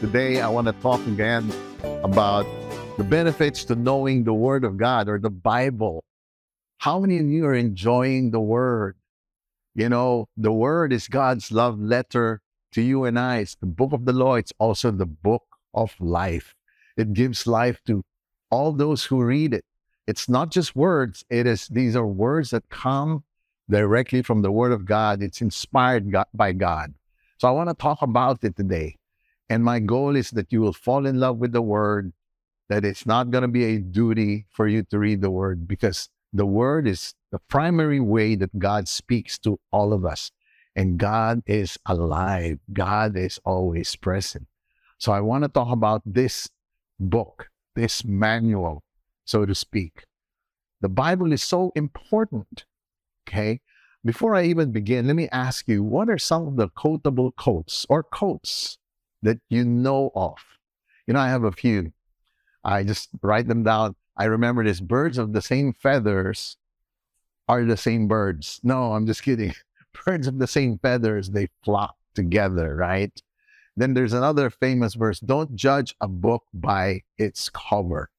Today, I want to talk again about the benefits to knowing the Word of God or the Bible. How many of you are enjoying the Word? You know, the Word is God's love letter to you and I. It's the book of the law, it's also the book of life. It gives life to all those who read it. It's not just words, it is these are words that come directly from the Word of God. It's inspired by God. So I want to talk about it today. And my goal is that you will fall in love with the Word, that it's not going to be a duty for you to read the Word because the Word is the primary way that God speaks to all of us. And God is alive, God is always present. So I want to talk about this book, this manual, so to speak. The Bible is so important Okay. Before I even begin, let me ask you what are some of the quotable quotes or quotes that you know of? You know, I have a few. I just write them down. I remember this birds of the same feathers are the same birds. No, I'm just kidding. Birds of the same feathers, they flock together, right? Then there's another famous verse don't judge a book by its cover.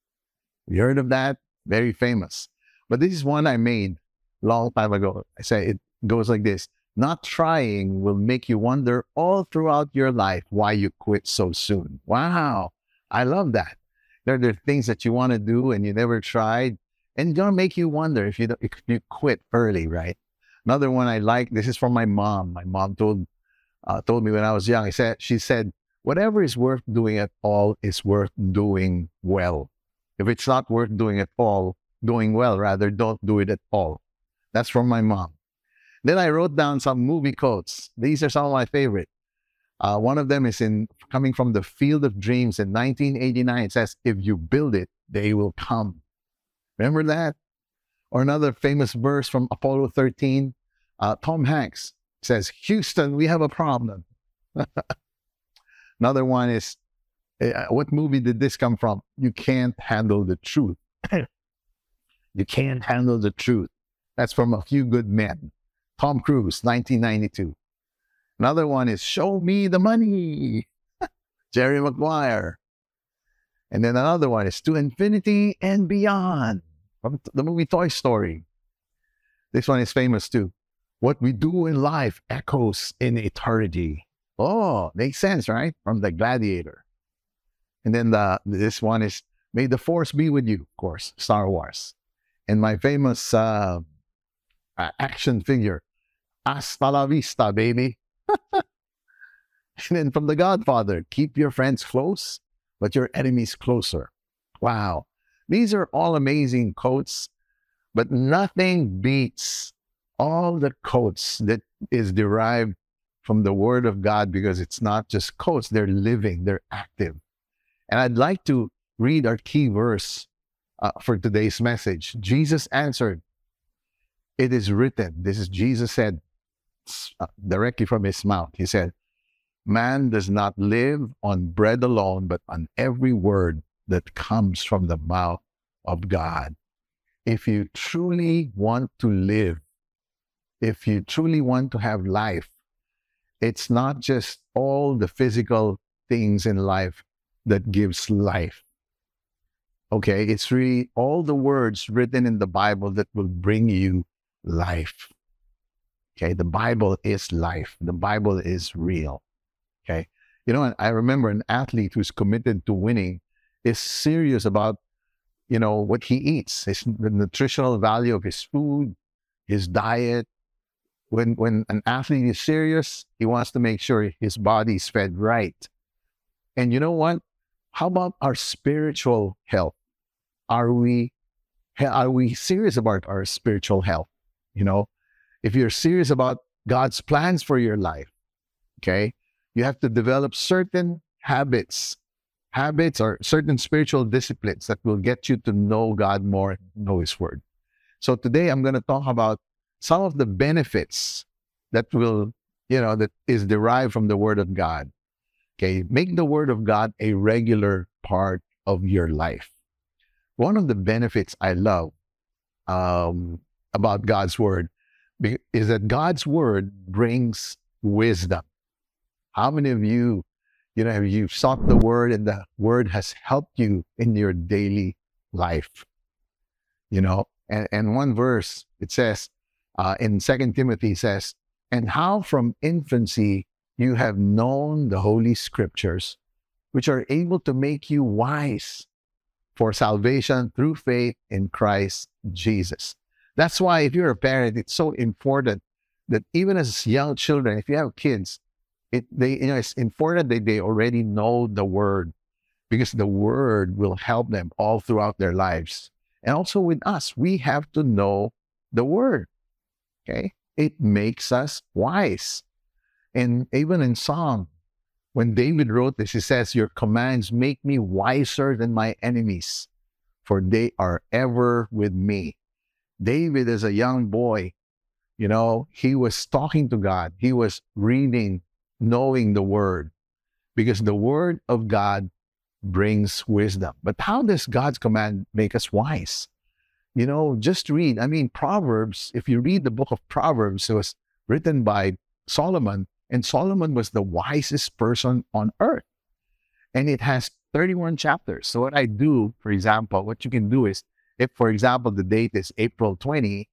You heard of that? Very famous. But this is one I made long time ago. I say it goes like this Not trying will make you wonder all throughout your life why you quit so soon. Wow. I love that. There, are things that you want to do and you never tried, and it's to make you wonder if you, if you quit early, right? Another one I like, this is from my mom. My mom told, uh, told me when I was young, I said, she said, whatever is worth doing at all is worth doing well. If it's not worth doing at all, doing well, rather, don't do it at all. That's from my mom. Then I wrote down some movie quotes. These are some of my favorite. Uh, one of them is in coming from the Field of Dreams in 1989. It says, "If you build it, they will come." Remember that? Or another famous verse from Apollo 13. Uh, Tom Hanks says, "Houston, we have a problem." another one is, uh, "What movie did this come from?" You can't handle the truth. you can't handle the truth. That's from A Few Good Men. Tom Cruise, 1992. Another one is Show Me the Money. Jerry Maguire. And then another one is To Infinity and Beyond from the movie Toy Story. This one is famous too. What we do in life echoes in eternity. Oh, makes sense, right? From the Gladiator. And then the this one is May the Force be with you, of course, Star Wars. And my famous uh, action figure. Hasta la vista, baby. and then from The Godfather, keep your friends close, but your enemies closer. Wow. These are all amazing quotes, but nothing beats all the quotes that is derived from the Word of God because it's not just quotes, they're living, they're active. And I'd like to read our key verse uh, for today's message. Jesus answered, it is written, this is Jesus said Uh, directly from his mouth. He said, Man does not live on bread alone, but on every word that comes from the mouth of God. If you truly want to live, if you truly want to have life, it's not just all the physical things in life that gives life. Okay, it's really all the words written in the Bible that will bring you life. Okay, the Bible is life. The Bible is real. Okay, you know, I remember an athlete who's committed to winning is serious about, you know, what he eats, his the nutritional value of his food, his diet. When when an athlete is serious, he wants to make sure his body is fed right. And you know what? How about our spiritual health? Are we are we serious about our spiritual health? You know, if you're serious about God's plans for your life, okay, you have to develop certain habits, habits or certain spiritual disciplines that will get you to know God more, know His Word. So today I'm going to talk about some of the benefits that will, you know, that is derived from the Word of God. Okay, make the Word of God a regular part of your life. One of the benefits I love um, about God's word is that God's word brings wisdom. How many of you, You know, have you've sought the word and the word has helped you in your daily life. You know, and, and one verse it says uh, in Second Timothy says, and how from infancy you have known the holy scriptures, which are able to make you wise for salvation through faith in Christ Jesus. That's why if you're a parent, it's so important that even as young children, if you have kids, it they you know it's important that they already know the word because the word will help them all throughout their lives. And also with us, we have to know the word. Okay? It makes us wise. And even in Psalm, when David wrote this, he says, Your commands make me wiser than my enemies, for they are ever with me. David, as a young boy, you know, he was talking to God. He was reading, knowing the word, because the word of God brings wisdom. But how does God's command make us wise? You know, just read. I mean, Proverbs, if you read the book of Proverbs, it was written by Solomon, and Solomon was the wisest person on earth. And it has 31 chapters. So, what I do, for example, what you can do is, if, for example, the date is April 20,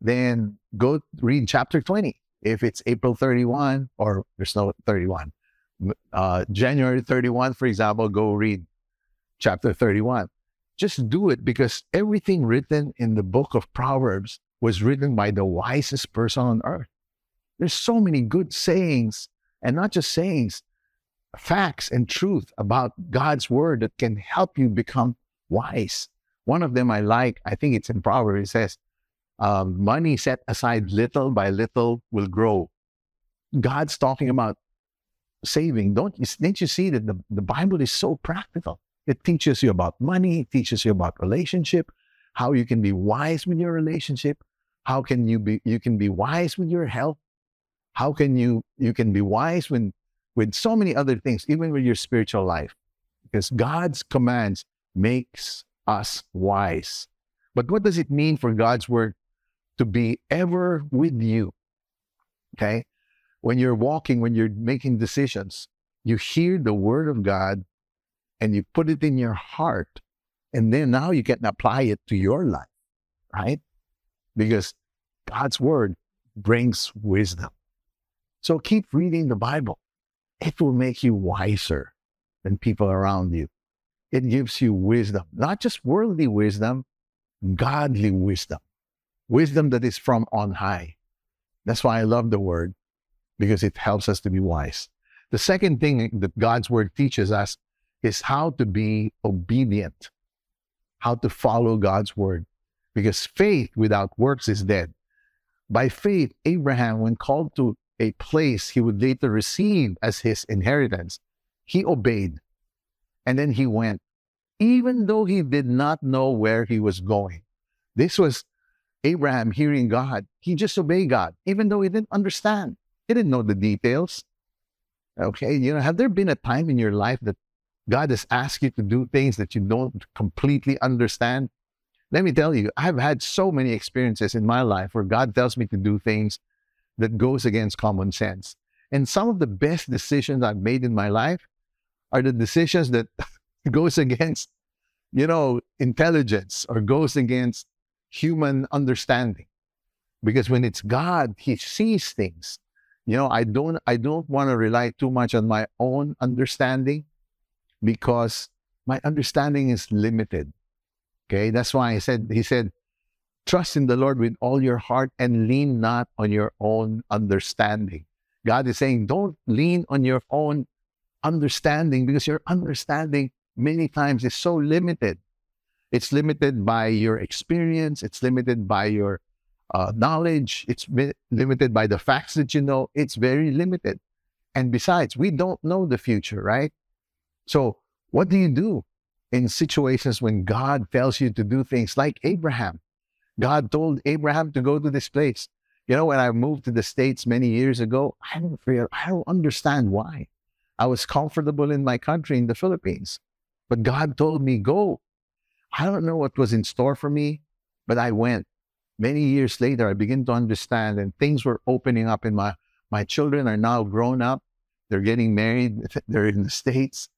then go read chapter 20. If it's April 31, or there's no 31, uh, January 31, for example, go read chapter 31. Just do it because everything written in the book of Proverbs was written by the wisest person on earth. There's so many good sayings, and not just sayings, facts and truth about God's word that can help you become wise. One of them I like, I think it's in Proverbs, it says, um, money set aside little by little will grow. God's talking about saving. Don't you, didn't you see that the, the Bible is so practical? It teaches you about money, it teaches you about relationship, how you can be wise with your relationship, how can you be you can be wise with your health, how can you you can be wise when with so many other things, even with your spiritual life. Because God's commands makes us wise. But what does it mean for God's word to be ever with you? Okay? When you're walking, when you're making decisions, you hear the word of God and you put it in your heart. And then now you can apply it to your life, right? Because God's word brings wisdom. So keep reading the Bible. It will make you wiser than people around you. It gives you wisdom, not just worldly wisdom, godly wisdom, wisdom that is from on high. That's why I love the word because it helps us to be wise. The second thing that God's word teaches us is how to be obedient, how to follow God's word. Because faith without works is dead. By faith, Abraham, when called to a place he would later receive as his inheritance, he obeyed. And then he went, even though he did not know where he was going. This was Abraham hearing God. He just obeyed God, even though he didn't understand. He didn't know the details. Okay, you know, have there been a time in your life that God has asked you to do things that you don't completely understand. Let me tell you, I've had so many experiences in my life where God tells me to do things that goes against common sense. And some of the best decisions I've made in my life are the decisions that goes against, you know, intelligence or goes against human understanding. Because when it's God, He sees things. You know, I don't I don't want to rely too much on my own understanding because my understanding is limited. Okay, that's why I said, he said, trust in the Lord with all your heart and lean not on your own understanding. God is saying, don't lean on your own understanding because your understanding many times is so limited. It's limited by your experience, it's limited by your uh, knowledge, it's limited by the facts that you know. It's very limited. And besides, we don't know the future, right? So, what do you do in situations when God tells you to do things like Abraham? God told Abraham to go to this place. You know, when I moved to the States many years ago, I don't feel, I don't understand why. I was comfortable in my country in the Philippines, but God told me, go. I don't know what was in store for me, but I went. Many years later, I began to understand and things were opening up in my, my children are now grown up. they're getting married, they're in the States.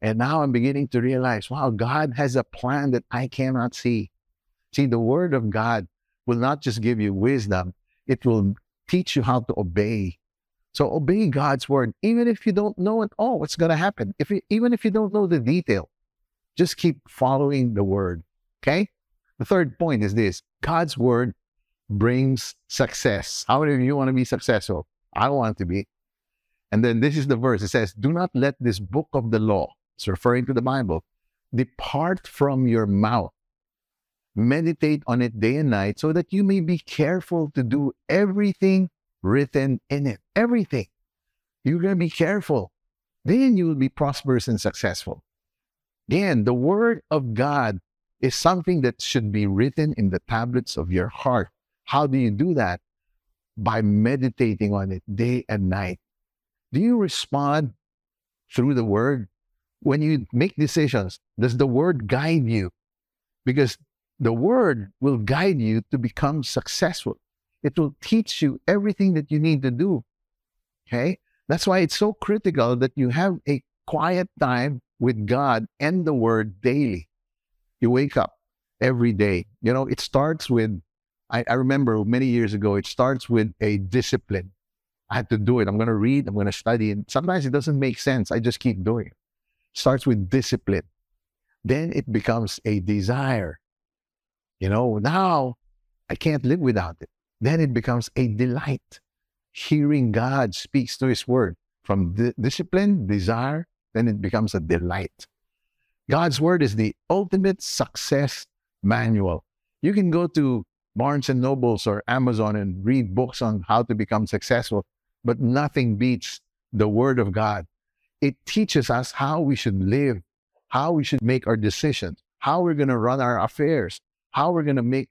And now I'm beginning to realize, wow, God has a plan that I cannot see. See, the word of God will not just give you wisdom, it will teach you how to obey. So obey God's word, even if you don't know at all what's going to happen. If you, even if you don't know the detail, just keep following the word. Okay. The third point is this: God's word brings success. How many of you want to be successful? I want to be. And then this is the verse. It says, "Do not let this book of the law," it's referring to the Bible, depart from your mouth. Meditate on it day and night so that you may be careful to do everything written in it. Everything. You're going to be careful. Then you will be prosperous and successful. Again, the word of God is something that should be written in the tablets of your heart. How do you do that? By meditating on it day and night. Do you respond through the word? When you make decisions, does the word guide you? Because the word will guide you to become successful. It will teach you everything that you need to do. Okay? That's why it's so critical that you have a quiet time with God and the Word daily. You wake up every day. You know, it starts with, I, I remember many years ago, it starts with a discipline. I had to do it. I'm going to read, I'm going to study. And sometimes it doesn't make sense. I just keep doing it. Starts with discipline. Then it becomes a desire. You know, now I can't live without it. Then it becomes a delight. Hearing God speaks to His Word from di- discipline, desire, then it becomes a delight. God's Word is the ultimate success manual. You can go to Barnes and Nobles or Amazon and read books on how to become successful, but nothing beats the Word of God. It teaches us how we should live, how we should make our decisions, how we're going to run our affairs, how we're going to make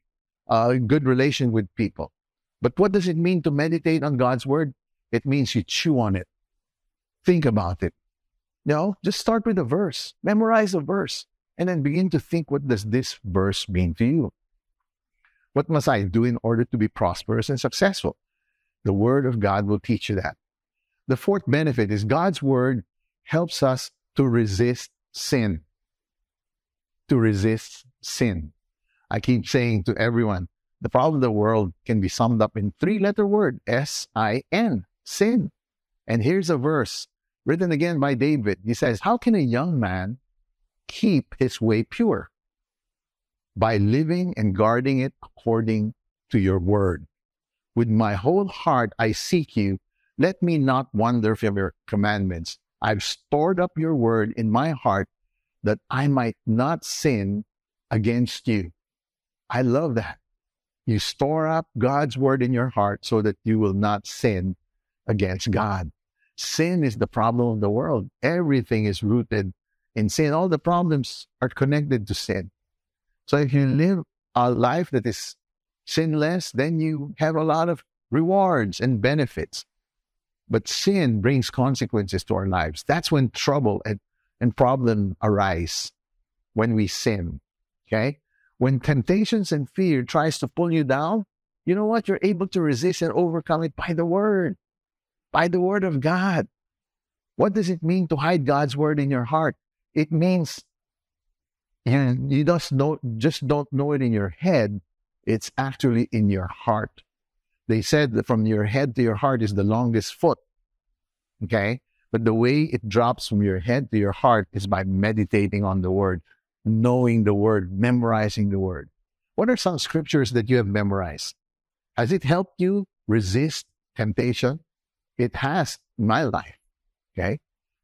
a good relation with people. But what does it mean to meditate on God's word? It means you chew on it. Think about it. No, just start with a verse. Memorize a verse and then begin to think what does this verse mean to you? What must I do in order to be prosperous and successful? The word of God will teach you that. The fourth benefit is God's word helps us to resist sin. To resist sin. I keep saying to everyone, the problem of the world can be summed up in three letter word S-I-N, sin. And here's a verse written again by David. He says, How can a young man keep his way pure? By living and guarding it according to your word. With my whole heart I seek you. Let me not wander from your commandments. I've stored up your word in my heart that I might not sin against you. I love that. You store up God's word in your heart so that you will not sin against God. Sin is the problem of the world. Everything is rooted in sin. All the problems are connected to sin. So if you live a life that is sinless, then you have a lot of rewards and benefits. But sin brings consequences to our lives. That's when trouble and, and problem arise when we sin. Okay? when temptations and fear tries to pull you down, you know what? You're able to resist and overcome it by the word, by the word of God. What does it mean to hide God's word in your heart? It means you, you just, know, just don't know it in your head. It's actually in your heart. They said that from your head to your heart is the longest foot. Okay? But the way it drops from your head to your heart is by meditating on the word knowing the word, memorizing the word. What are some scriptures that you have memorized? Has it helped you resist temptation? It has my life. Okay.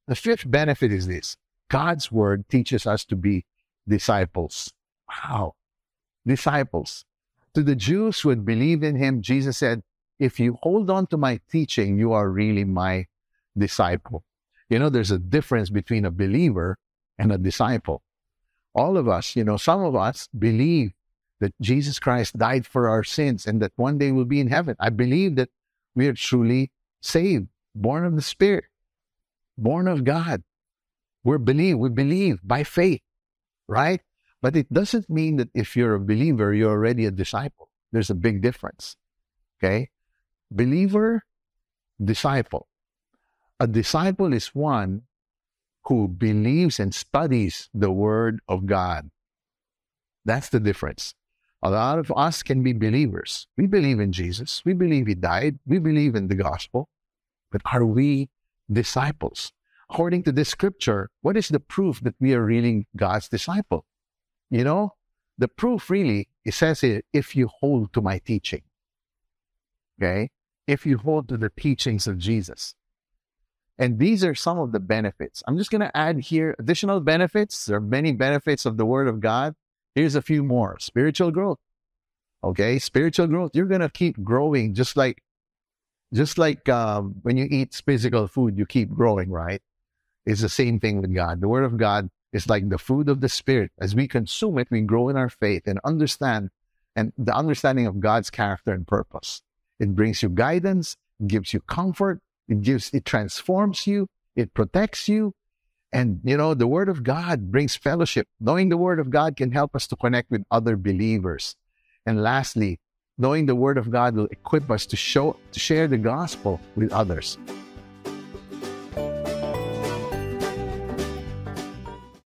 The fifth benefit is this God's word teaches us to be disciples. Wow. Disciples. To the Jews who had believed in him, Jesus said, If you hold on to my teaching, you are really my disciple. You know, there's a difference between a believer and a disciple all of us, you know, some of us believe that Jesus Christ died for our sins and that one day we'll be in heaven. I believe that we are truly saved, born of the Spirit, born of God. We're believe, we believe by faith, right? But it doesn't mean that if you're a believer, you're already a disciple. There's a big difference. Okay? Believer, disciple. A disciple is one who believes and studies the Word of God. That's the difference. A lot of us can be believers. We believe in Jesus. We believe He died. We believe in the gospel. But are we disciples? According to this scripture, what is the proof that we are really God's disciple? You know, the proof really, it says here, if you hold to my teaching. Okay? If you hold to the teachings of Jesus. And these are some of the benefits. I'm just going to add here additional benefits. There are many benefits of the Word of God. Here's a few more spiritual growth. Okay, spiritual growth. You're going to keep growing just like just like um, when you eat physical food, you keep growing, right? It's the same thing with God. The Word of God is like the food of the Spirit. As we consume it, we grow in our faith and understand and the understanding of God's character and purpose. It brings you guidance, gives you comfort, it gives, it transforms you, it protects you. And, you know, the Word of God brings fellowship. Knowing the Word of God can help us to connect with other believers. And lastly, knowing the Word of God will equip us to show, to share the gospel with others.